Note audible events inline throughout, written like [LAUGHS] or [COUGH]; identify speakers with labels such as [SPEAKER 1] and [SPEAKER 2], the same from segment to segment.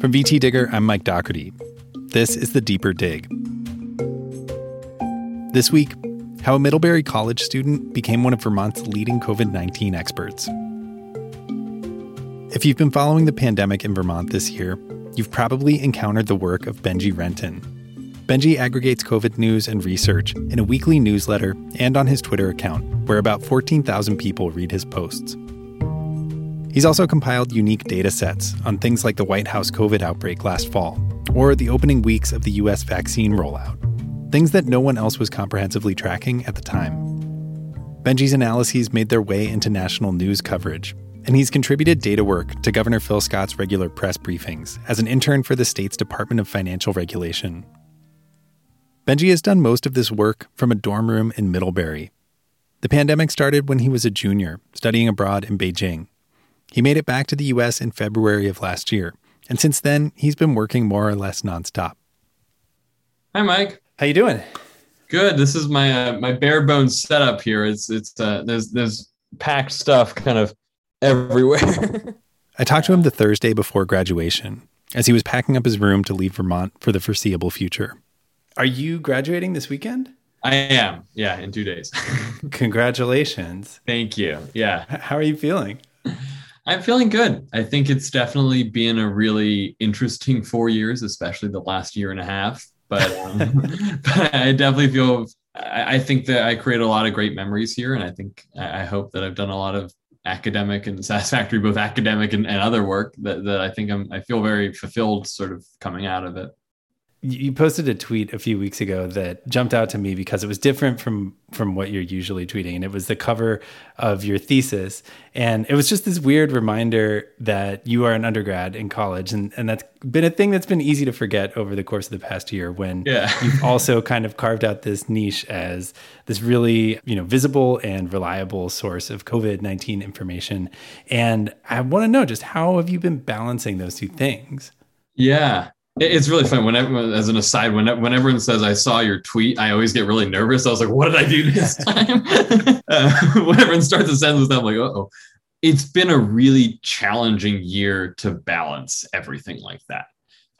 [SPEAKER 1] From VT Digger, I'm Mike Dougherty. This is the Deeper Dig. This week, how a Middlebury College student became one of Vermont's leading COVID 19 experts. If you've been following the pandemic in Vermont this year, you've probably encountered the work of Benjy Renton. Benjy aggregates COVID news and research in a weekly newsletter and on his Twitter account, where about 14,000 people read his posts. He's also compiled unique data sets on things like the White House COVID outbreak last fall, or the opening weeks of the US vaccine rollout, things that no one else was comprehensively tracking at the time. Benjy's analyses made their way into national news coverage, and he's contributed data work to Governor Phil Scott's regular press briefings as an intern for the state's Department of Financial Regulation. Benjy has done most of this work from a dorm room in Middlebury. The pandemic started when he was a junior, studying abroad in Beijing. He made it back to the US in February of last year, and since then, he's been working more or less nonstop.
[SPEAKER 2] Hi, Mike.
[SPEAKER 1] How you doing?
[SPEAKER 2] Good. This is my uh, my bare bones setup here. It's it's uh, there's there's packed stuff kind of everywhere. [LAUGHS]
[SPEAKER 1] I talked to him the Thursday before graduation as he was packing up his room to leave Vermont for the foreseeable future. Are you graduating this weekend?
[SPEAKER 2] I am. Yeah, in 2 days. [LAUGHS]
[SPEAKER 1] Congratulations.
[SPEAKER 2] Thank you. Yeah.
[SPEAKER 1] How are you feeling? [LAUGHS]
[SPEAKER 2] I'm feeling good. I think it's definitely been a really interesting 4 years, especially the last year and a half, but, um, [LAUGHS] [LAUGHS] but I definitely feel I, I think that I create a lot of great memories here and I think I hope that I've done a lot of academic and [LAUGHS] satisfactory, both academic and, and other work that, that I think I'm, I feel very fulfilled sort of coming out of it
[SPEAKER 1] you posted a tweet a few weeks ago that jumped out to me because it was different from from what you're usually tweeting and it was the cover of your thesis. And it was just this weird reminder that you are an undergrad in college and and that's been a thing that's been easy to forget over the course of the past year when
[SPEAKER 2] yeah. [LAUGHS]
[SPEAKER 1] you've also kind of carved out this niche as this really you know visible and reliable source of covid-19 information. And i want to know just how have you been balancing those two things?
[SPEAKER 2] Yeah it's really fun. Whenever, as an aside, when when everyone says I saw your tweet, I always get really nervous. I was like, "What did I do this [LAUGHS] time?" [LAUGHS] uh, [LAUGHS] when everyone starts a sentence, I'm like, "Oh." It's been a really challenging year to balance everything like that.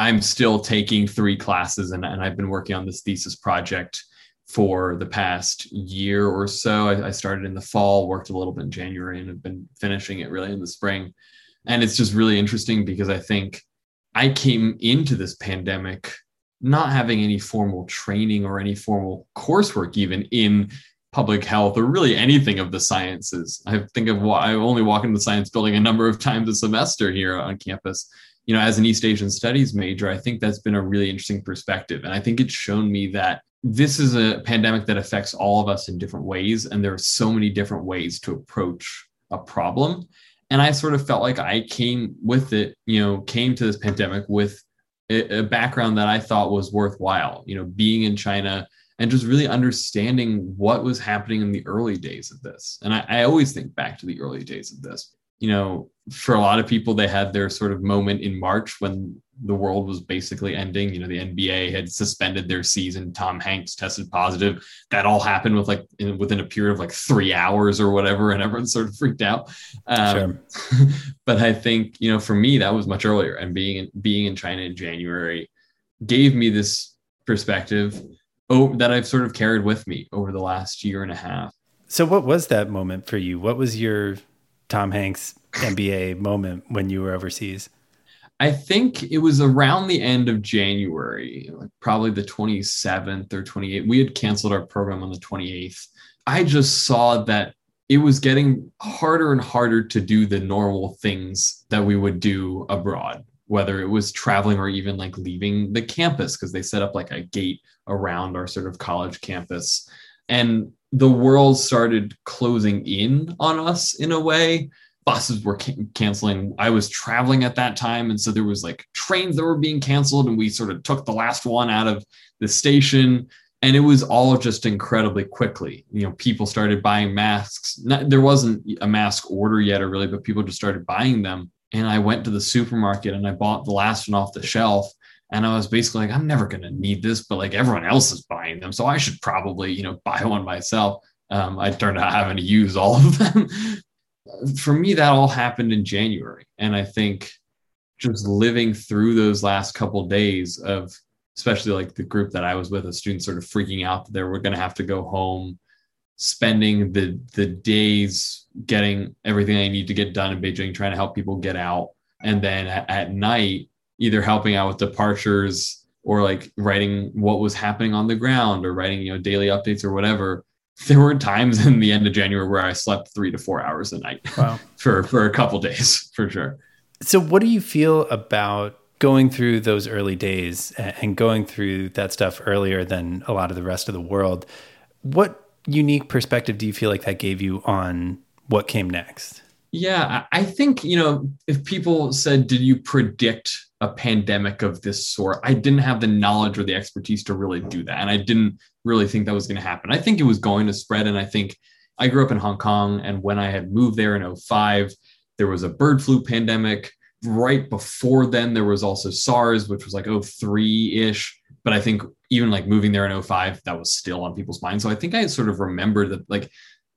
[SPEAKER 2] I'm still taking three classes, and, and I've been working on this thesis project for the past year or so. I, I started in the fall, worked a little bit in January, and have been finishing it really in the spring. And it's just really interesting because I think I came into this pandemic not having any formal training or any formal coursework, even in public health or really anything of the sciences. I think of why I only walk into the science building a number of times a semester here on campus. You know, as an East Asian studies major, I think that's been a really interesting perspective. And I think it's shown me that this is a pandemic that affects all of us in different ways. And there are so many different ways to approach a problem and I sort of felt like I came with it, you know, came to this pandemic with a, background that I thought was worthwhile, you know, being in China and just really understanding what was happening in the early days of this. And I, I always think back to the early days of this. You know, for a lot of people, they had their sort of moment in March when the world was basically ending. You know, the NBA had suspended their season. Tom Hanks tested positive. That all happened with like in, within a period of like three hours or whatever, and everyone sort of freaked out. Um, sure. [LAUGHS] but I think you know, for me, that was much earlier. And being in, being in China in January gave me this perspective oh, that I've sort of carried with me over the last year and a half.
[SPEAKER 1] So, what was that moment for you? What was your Tom Hanks NBA moment when you were overseas?
[SPEAKER 2] I think it was around the end of January, like probably the 27th or 28th. We had canceled our program on the 28th. I just saw that it was getting harder and harder to do the normal things that we would do abroad, whether it was traveling or even like leaving the campus, because they set up like a gate around our sort of college campus. And the world started closing in on us in a way buses were canceling. I was traveling at that time. And so there was like trains that were being canceled. And we sort of took the last one out of the station. And it was all just incredibly quickly. You know, people started buying masks. Not, there wasn't a mask order yet, or really, but people just started buying them. And I went to the supermarket and I bought the last one off the shelf. And I was basically like, I'm never going to need this, but like everyone else is buying them. So I should probably, you know, buy one myself. Um, I turned out having to use all of them [LAUGHS] for me, that all happened in January. And I think just living through those last couple days of especially like the group that I was with, a student sort of freaking out that they were going to have to go home, spending the the days getting everything they need to get done in Beijing, trying to help people get out, and then at, at night either helping out with departures or like writing what was happening on the ground or writing you know daily updates or whatever [LAUGHS] there were times in the end of january where i slept three to four hours a night wow. [LAUGHS] for for a couple days for sure.
[SPEAKER 1] So what do you feel about going through those early days and going through that stuff earlier than a lot of the rest of the world? What unique perspective do you feel like that gave you on what came next?
[SPEAKER 2] Yeah i think you know if people said did you predict a pandemic of this sort. I didn't have the knowledge or the expertise to really do that. And I didn't really think that was going to happen. I think it was going to spread. And I think I grew up in Hong Kong. And when I had moved there in 05, there was a bird flu pandemic. Right before then, there was also SARS, which was like 03 ish. But I think even like moving there in 05, that was still on people's minds. So I think I sort of remembered that like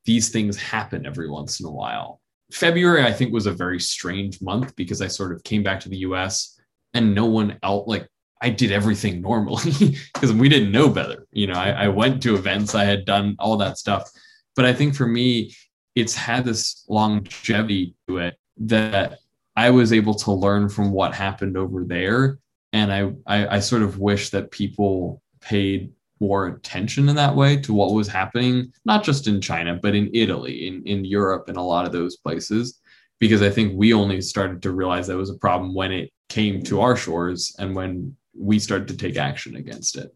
[SPEAKER 2] these things happen every once in a while. February, I think, was a very strange month because I sort of came back to the US and no one else like I did everything normally [LAUGHS] because we didn't know better. You know, I, I, went to events, I had done all that stuff. But I think for me, it's had this longevity to it that I was able to learn from what happened over there. And I, I, I sort of wish that people paid more attention in that way to what was happening, not just in China, but in Italy, in, in Europe, and a lot of those places. Because I think we only started to realize that was a problem when it came to our shores and when we started to take action against it.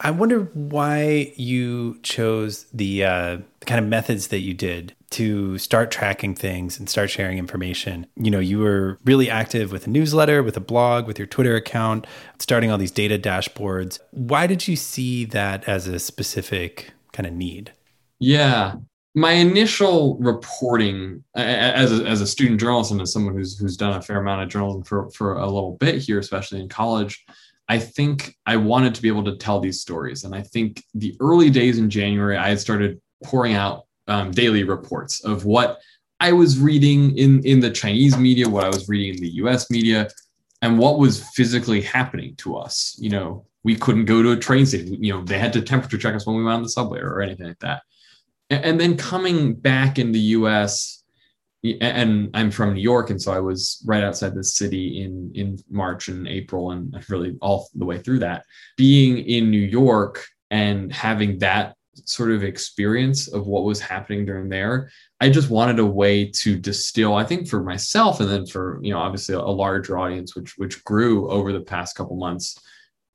[SPEAKER 1] I wonder why you chose the, uh, the kind of methods that you did to start tracking things and start sharing information. You know, you were really active with a newsletter, with a blog, with your Twitter account, starting all these data dashboards. Why did you see that as a specific kind of need?
[SPEAKER 2] Yeah, my initial reporting as a, as a student journalist and as someone who's who's done a fair amount of journalism for for a little bit here, especially in college, I think I wanted to be able to tell these stories. And I think the early days in January, I had started pouring out um, daily reports of what I was reading in in the Chinese media, what I was reading in the U.S. media, and what was physically happening to us. You know, we couldn't go to a train station. You know, they had to temperature check us when we went on the subway or anything like that and then coming back in the US and I'm from New York and so I was right outside the city in in March and April and really all the way through that. Being in New York and having that sort of experience of what was happening during there I just wanted a way to distill I think for myself and then for you know obviously a larger audience which which grew over the past couple months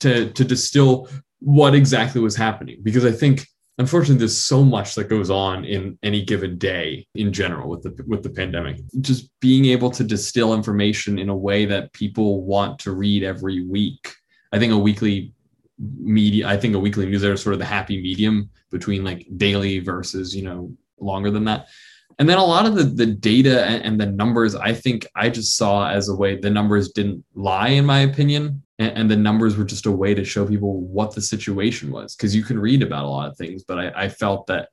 [SPEAKER 2] to to distill what exactly was happening. Because I think unfortunately there's so much that goes on in any given day in general with the with the pandemic. Just being able to distill information in a way that people want to read every week. I think a weekly media i think a weekly newsletter is sort of the happy medium between like daily versus you know longer than that. And then a lot of the, the data and, and the numbers i think i just saw as a way the numbers didn't lie in my opinion and, and the numbers were just a way to show people what the situation was because you can read about a lot of things but I, I felt that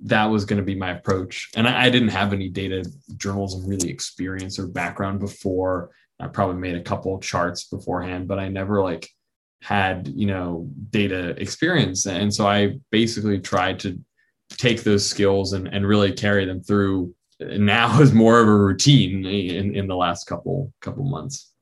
[SPEAKER 2] that was going to be my approach. And I, I didn't have any data journalism really experience or background before. I probably made a couple charts beforehand but i never like had you know data experience. And so i basically tried to take those skills and, and really carry them through now [LAUGHS] is more of a routine in, in the last couple couple months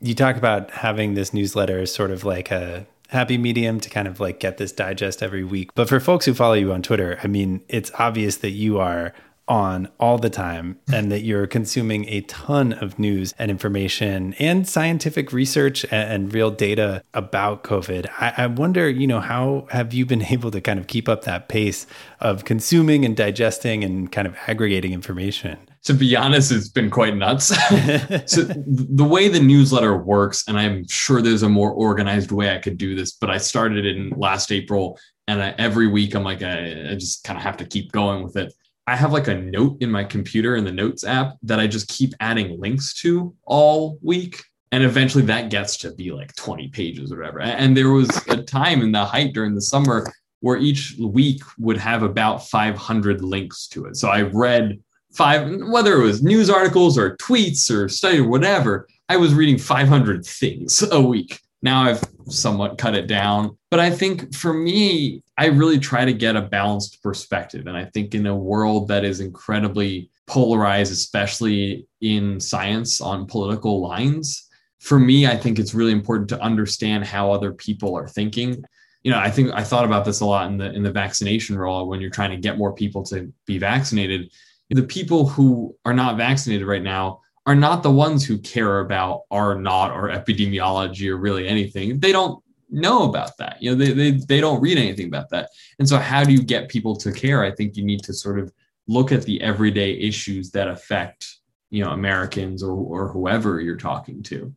[SPEAKER 1] you talk about having this newsletter as sort of like a happy medium to kind of like get this digest every week. But for folks who follow you on Twitter, I mean, it's obvious that you are on all the time and that you're consuming a ton of news and information and scientific research and, and real data about COVID. I, I, wonder, you know, how have you been [LAUGHS] able to kind of keep up that pace of consuming and digesting and kind of aggregating information?
[SPEAKER 2] To be honest, it's been quite nuts. [LAUGHS] so [LAUGHS] the way the newsletter works, and I'm sure there's a more organized way I could do this, but I started in last April and I, every week I'm like, I, I just kind of have to keep going with it I have like a note in my computer in the notes app that I just keep adding links to all week. And eventually that gets to be like 20 pages or whatever. And there was a time in the height during the summer where each week would have about 500 links to it. So I read five, whether it was news articles or tweets or study or whatever, I was reading 500 things a week. Now I've somewhat cut it down. But I think for me, I really try to get a balanced perspective. And I think in a world that is incredibly polarized, especially in science on political lines, for me, I think it's really important to understand how other people are thinking. You know, I think I thought about this a lot in the in the vaccination role when you're trying to get more people to be vaccinated. The people who are not vaccinated right now are not the ones who care about R naught or epidemiology or really anything. They don't know about that. You know, they, they, they don't read anything about that. And so how do you get people to care? I think you need to sort of look at the everyday issues that affect, you know, Americans or, or whoever you're talking to.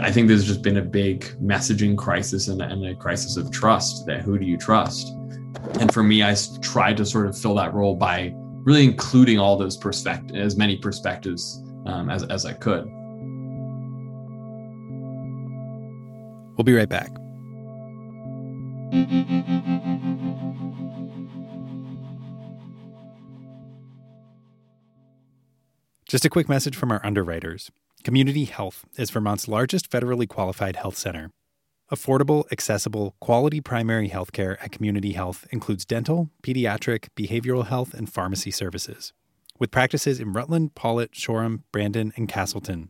[SPEAKER 2] I think there's just been a big messaging crisis and, and a crisis of trust that who do you trust? And for me, I tried to sort of fill that role by really including all those perspectives, as many perspectives um, as, as I could.
[SPEAKER 1] We'll be right back. Just a quick message from our underwriters. Community Health is Vermont's largest federally qualified health center. Affordable, accessible, quality primary health care at Community Health includes dental, pediatric, behavioral health, and pharmacy services. With practices in Rutland, Pawlet, Shoreham, Brandon, and Castleton,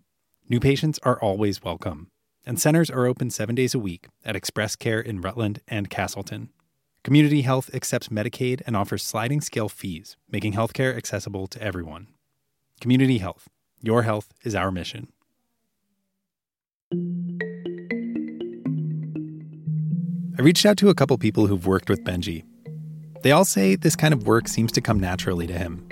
[SPEAKER 1] new patients are always welcome. And centers are open seven days a week at Express Care in Rutland and Castleton. Community Health accepts Medicaid and offers sliding scale fees, making healthcare accessible to everyone. Community Health your health is our mission. I reached out to a couple people who've worked with Benjy. They all say this kind of work seems to come naturally to him.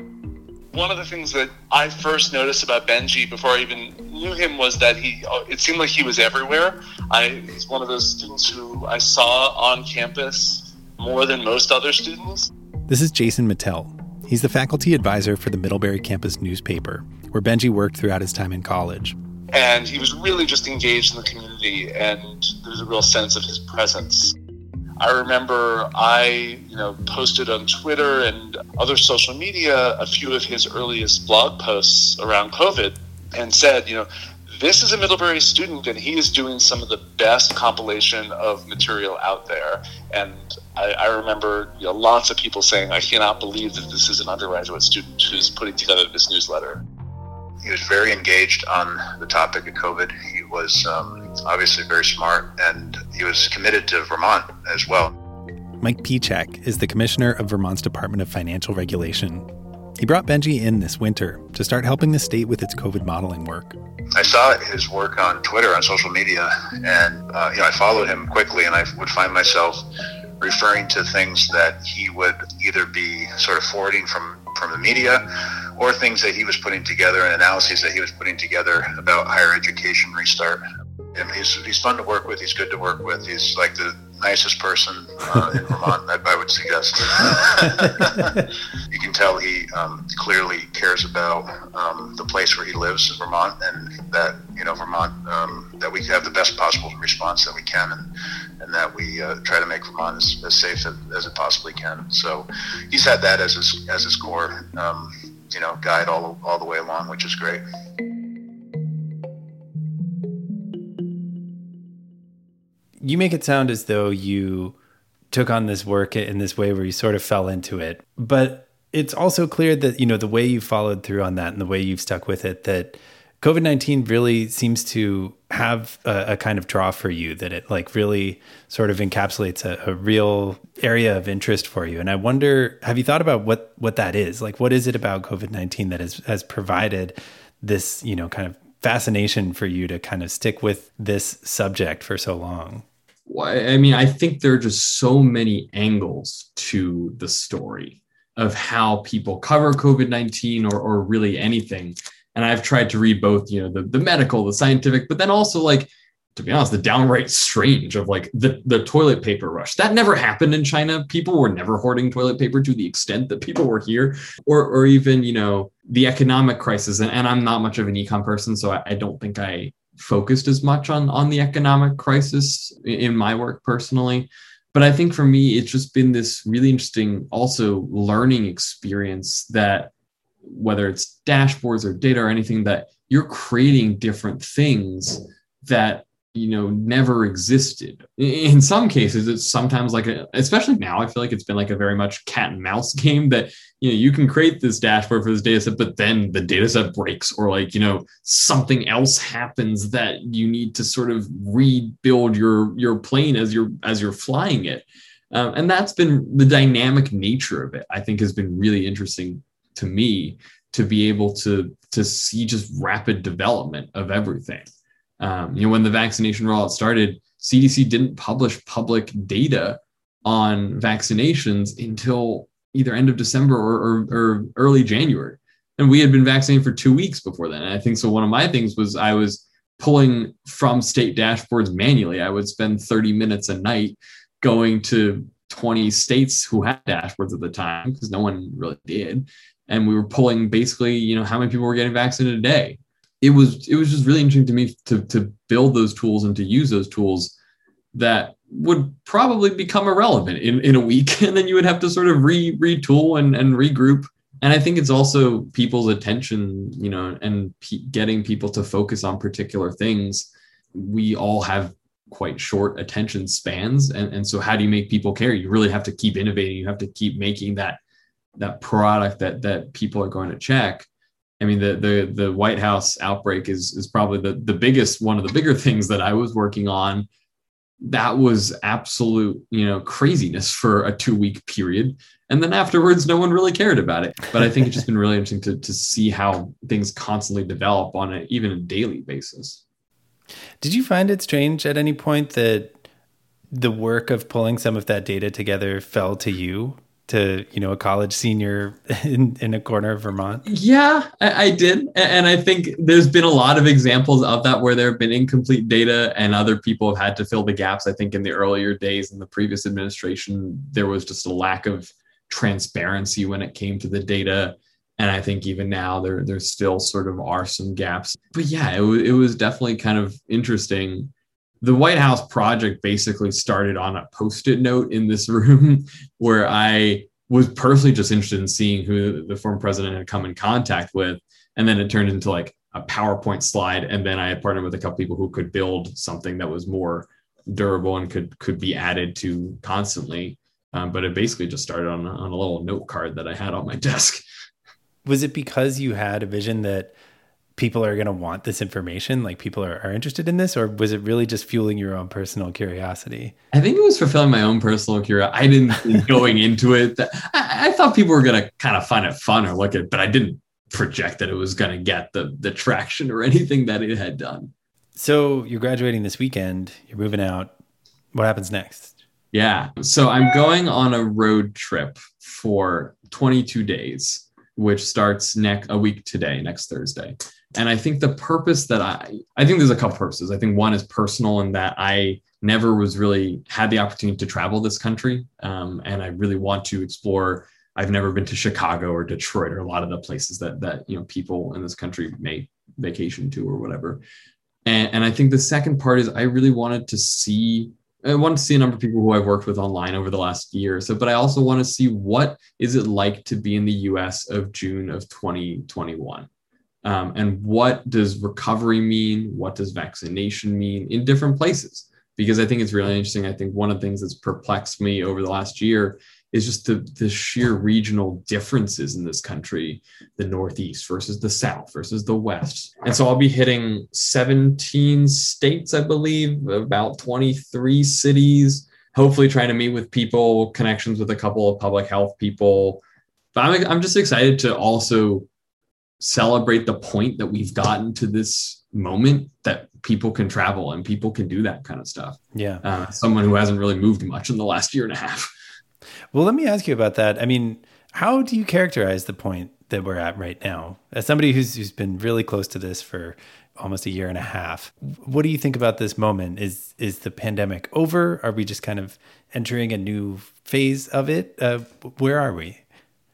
[SPEAKER 3] One of the things that I first noticed about Benjy before I even knew him was that he uh, it seemed like he was everywhere. I he's one of those students who I saw on campus more than most other students.
[SPEAKER 1] This is Jason Mittell. He's the faculty advisor for the Middlebury campus newspaper, where Benjy worked throughout his time in college.
[SPEAKER 3] And he was really just engaged in the community, and there's a real sense of his presence. I remember I, you know, posted on Twitter and other social media a few of his earliest blog posts around COVID and said, you know, this is a Middlebury student and he is doing some of the best compilation of material out there. And I, I remember you know, lots of people saying, I cannot believe that this is an undergraduate student who's putting together this newsletter.
[SPEAKER 4] He was very engaged on the topic of COVID. He was um, obviously very smart and he was committed to Vermont as well.
[SPEAKER 1] Mike Pieciak is the commissioner of Vermont's Department of Financial Regulation. He brought Benjy in this winter to start helping the state with its COVID modeling work.
[SPEAKER 4] I saw his work on Twitter, on social media, and uh, you know I followed him quickly, and I would find myself referring to things that he would either be sort of forwarding from from the media or things that he was putting together and analyses that he was putting together about higher education restart. And he's he's fun to work with. He's good to work with. He's like the nicest person uh, in Vermont, I, [LAUGHS] I, would suggest. [LAUGHS] you can tell he um, clearly cares about um, the place where he lives, in Vermont, and that you know Vermont um, that we have the best possible response that we can, and, and that we uh, try to make Vermont as, as safe as, as, it possibly can. So he's had that as his as his core, um, you know, guide all all the way along, which is great.
[SPEAKER 1] you make it sound as though you took on this work in this way where you sort of fell into it. But it's also clear that, you know, the way you followed through on that and the way you've stuck with it, that COVID 19 really seems to have a, a, kind of draw for you, that it like really sort of encapsulates a, a, real area of interest for you. And I wonder, have you thought about what, what that is? Like, what is it about COVID 19 that has, has provided this, you know, kind of fascination for you to kind of stick with this subject for so long?
[SPEAKER 2] I mean, I think there are just so many angles to the story of how people cover COVID 19 or, or really anything. And I've tried to read both, you know, the, the medical, the scientific, but then also like, to be honest, the downright strange of like the, the toilet paper rush. That never happened in China. People were never hoarding toilet paper to the extent that people were here, or, or even, you know, the economic crisis. And, and I'm not much of an econ person, so I, I don't think I focused as much on on the economic crisis in my work personally but i think for me it's just been this really interesting also learning experience that whether it's dashboards or data or anything that you're creating different things that you know never existed. In some cases it's sometimes like a, especially now i feel like it's been like a very much cat and mouse [LAUGHS] game that you know you can create this dashboard for this data set but then the data set breaks or like you know something else happens that you need to sort of rebuild your your plane as you're as you're flying it. Um, and that's been the dynamic nature of it i think has been really interesting to me to be able to to see just rapid development of everything um, you know, when the vaccination rollout started, CDC didn't publish public data on vaccinations until either end of December or, or, or early January. And we had been vaccinated for two weeks before then. And I think so. One of my things was I was pulling from state dashboards manually. I would spend 30 minutes a night going to 20 states who had dashboards at the time because no one really did. And we were pulling basically, you know, how many people were getting vaccinated a day. It was it was just really interesting to me to to build those tools and to use those tools that would probably become irrelevant in, in a week. [LAUGHS] And then you would have to sort of re retool and, and regroup. And i think it's also people's attention you know and getting people to focus on particular things. We all have quite short attention spans. And, and so how do you make people care? You really have to keep innovating. You have to keep making that that product that that people are going to check I mean, the the the White House outbreak is is probably the the biggest one of the bigger [LAUGHS] things that I was working on. That was absolute, you know, craziness for a two week period, and then afterwards, no one really cared about it. But I think it's just been really interesting to to see how things constantly develop on a even a daily basis.
[SPEAKER 1] Did you find it strange at any point that the work of pulling some of that data together fell to you to you know a college senior [LAUGHS] in, in a corner of Vermont?
[SPEAKER 2] Yeah, I, I, did, and I think there's been a lot of examples of that where there have been incomplete data, and other people have had to fill the gaps. I think in the earlier days in the previous administration, there was just a lack of transparency when it came to the data. And I think even now there there still sort of are some gaps. But yeah, it, it was definitely kind of interesting the White House project basically started on a post-it note in this [LAUGHS] room where I was personally just interested in seeing who the former president had come in contact with. And then it turned into like a PowerPoint slide. And then I had partnered with a couple people who could build something that was more durable and could could be added to constantly. Um, but it basically just started on, on a little note card that I had on my [LAUGHS] desk.
[SPEAKER 1] Was it because you had a vision that people are going to want this information? Like people are, are interested in this? Or was it really just fueling your own personal curiosity?
[SPEAKER 2] I think it was fulfilling my own personal curiosity i didn't think [LAUGHS] going into it that, I, I, thought people were going to kind of find it fun or look at but i didn't project that it was going to get the the traction or anything that it had done.
[SPEAKER 1] So you're graduating this weekend. You're moving out. What happens next?
[SPEAKER 2] Yeah. So i'm going on a road trip for 22 days which starts next a week today next thursday and I think the purpose that I, I think there's a couple purposes. I think one is personal in that I never was really had the opportunity to travel this country. Um, and I really want to explore. I've never been to Chicago or Detroit or a lot of the places that, that, you know, people in this country may vacation to or whatever. And, and I think the second part is I really wanted to see I want to see a number of people who I've worked with online over the last year. So, but I also want to see what is it like to be in the US of June of 2021 um, and what does recovery mean? What does vaccination mean in different places? Because i think it's really interesting. I think one of the things that's perplexed me over the last year is just the, the sheer regional differences in this country the northeast versus the south versus the west. And so i'll be hitting 17 states i believe about 23 cities hopefully trying to meet with people connections with a couple of public health people. But i'm, I'm just excited to also celebrate the point that we've gotten to this moment that people can travel and people can do that kind of stuff.
[SPEAKER 1] Yeah.
[SPEAKER 2] Uh, someone who hasn't really moved much in the last year and a half.
[SPEAKER 1] Well, let me ask you about that. I mean, how do you characterize the point that we're at right now? As somebody who's, who's been really close to this for almost a year and a half, what do you think about this moment? Is is the pandemic over? Are we just kind of entering a new phase of it? Uh, where are we?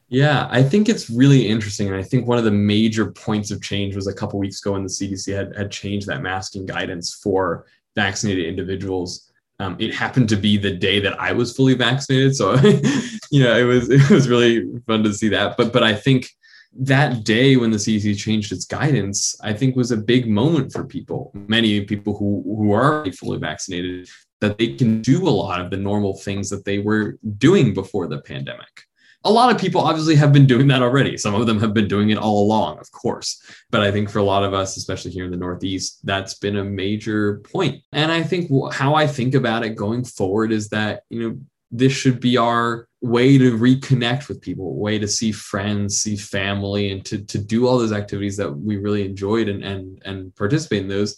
[SPEAKER 2] Yeah, I think it's really interesting. And I think one of the major points of change was a couple weeks ago when the CDC had, had changed that masking guidance for vaccinated individuals. Um, it happened to be the day that I was fully vaccinated. So, [LAUGHS] you know, it was [LAUGHS] it was really fun to see that. But but I think that day when the CDC changed its guidance, I think was a big moment for people. Many people who who are fully vaccinated that they can do a lot of the normal things that they were doing before the pandemic. A lot of people obviously have been doing that already. Some of them have been doing it all along, of course. But I think for a lot of us, especially here in the Northeast, that's been a major point. And I think how I think about it going forward is that, you know, this should be our way to reconnect with people, way to see friends, see family, and to, to do all those activities that we really enjoyed and, and, and participate in those.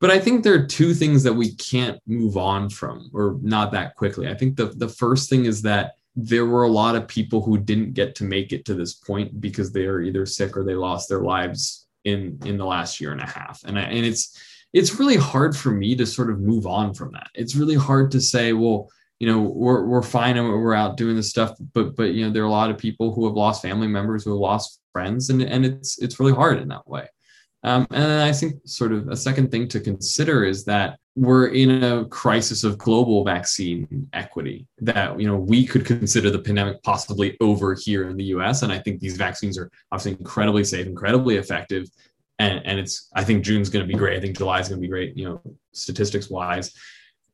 [SPEAKER 2] But I think there are two things that we can't move on from, or not that quickly. I think the, the first thing is that there were a lot of people who didn't get to make it to this point because they are either sick or they lost their lives in in the last year and a half. And I, and it's it's really hard for me to sort of move on from that. It's really hard to say, well, you know we're, we're fine and we're out doing this stuff but but you know there are a lot of people who have lost family members who have lost friends and and it's it's really hard in that way um, and i think sort of a second thing to consider is that we're in a crisis of global vaccine equity that you know we could consider the pandemic possibly over here in the us and i think these vaccines are obviously incredibly safe incredibly effective. And, and it's i think june's going to be great. I think july is going to be great you know statistics wise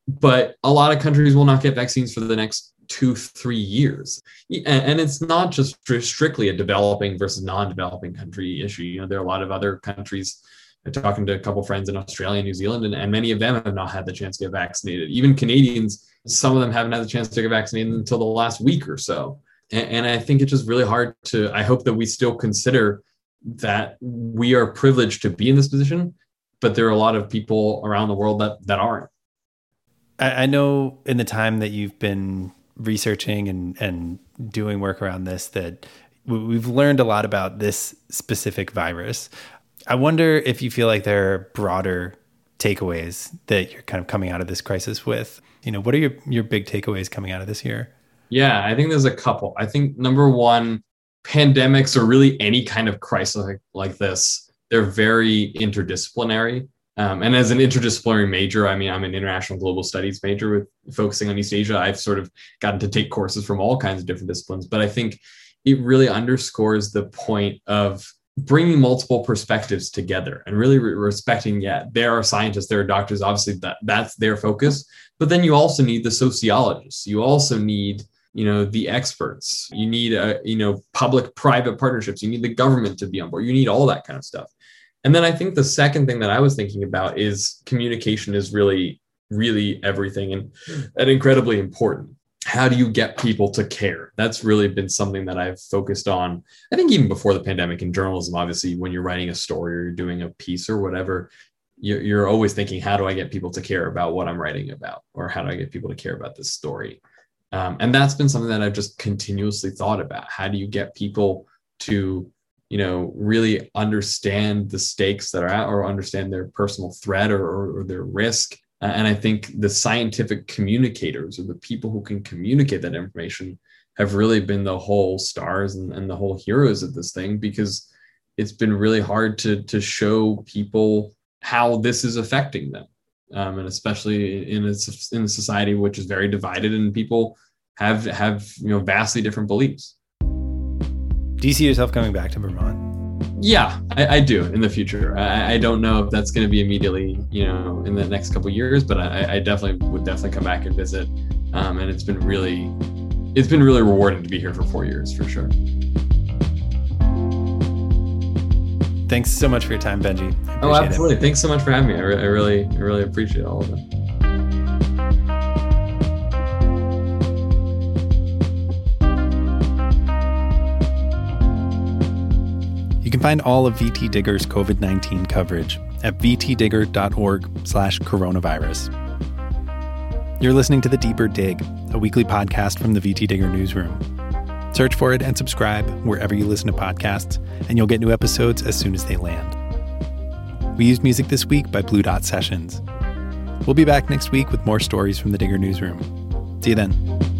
[SPEAKER 2] but a lot of countries will not get vaccines for the next two three years. And it's not just strictly a developing versus non-developing country issue. You know there are a lot of other countries. I'm talking to a couple friends in australia and new zealand and, and many of them have not had the chance to get vaccinated. Even canadians some of them haven't had the chance to get vaccinated until the last week or so. And, and i think it's just really hard to i hope that we still consider that we are privileged to be in this position but there are a lot of people around the world that that aren't
[SPEAKER 1] I, I know in the time that you've been researching and, and doing work around this that we've learned a lot about this specific virus. I wonder if you feel like there are broader takeaways that you're kind of coming out of this crisis with. You know, what are your, your big takeaways coming out of this year?
[SPEAKER 2] Yeah, I think there's a couple. I think number one, pandemics or really any kind of crisis like, like this, they're very interdisciplinary. Um, and as an interdisciplinary major, I mean, I'm an international global studies major with focusing on East Asia. I've sort of gotten to take courses from all kinds of different disciplines, but I think it really underscores the point of bringing multiple perspectives together and really re- respecting yeah there are scientists there are doctors obviously that that's their focus but then you also need the sociologists. You also need you know the experts. You need a you know public private partnerships. You need the government to be on board. You need all that kind of stuff and then I think the second thing that I was thinking about is communication is really, really everything and, and incredibly important. How do you get people to care? That's really been something that I've focused on. I think even before the pandemic in journalism, obviously, when you're writing a story or you're doing a piece or whatever, you're, you're always thinking, how do I get people to care about what I'm writing about? Or how do I get people to care about this story? Um, and that's been something that I've just continuously thought about. How do you get people to you know really understand the stakes that are out or understand their personal threat or, or, or their risk. And i think the scientific communicators or the people who can communicate that information have really been the whole stars and, and the whole heroes of this thing because it's been really hard to to show people how this is affecting them. Um, and especially in a, in a society which is very divided and people have have you know vastly different beliefs
[SPEAKER 1] do you see yourself coming back to Vermont?
[SPEAKER 2] Yeah, I, I do in the future. I, I don't know if that's going to be immediately, you know, in the next couple years, but I, I, definitely would definitely come back and visit. Um, and it's been really, it's been really rewarding to be here for four years for sure.
[SPEAKER 1] Thanks so much for your time, Benjy.
[SPEAKER 2] Oh, absolutely. It. Thanks so much for having me. I, re- I really, I really appreciate all of it.
[SPEAKER 1] You can find all of VT Digger's COVID 19 coverage at vtdigger.org slash coronavirus. You're listening to The Deeper Dig, a weekly podcast from the VT Digger newsroom. Search for it and subscribe wherever you listen to podcasts, and you'll get new episodes as soon as they land. We used music this week by Blue Dot Sessions. We'll be back next week with more stories from the Digger newsroom. See you then.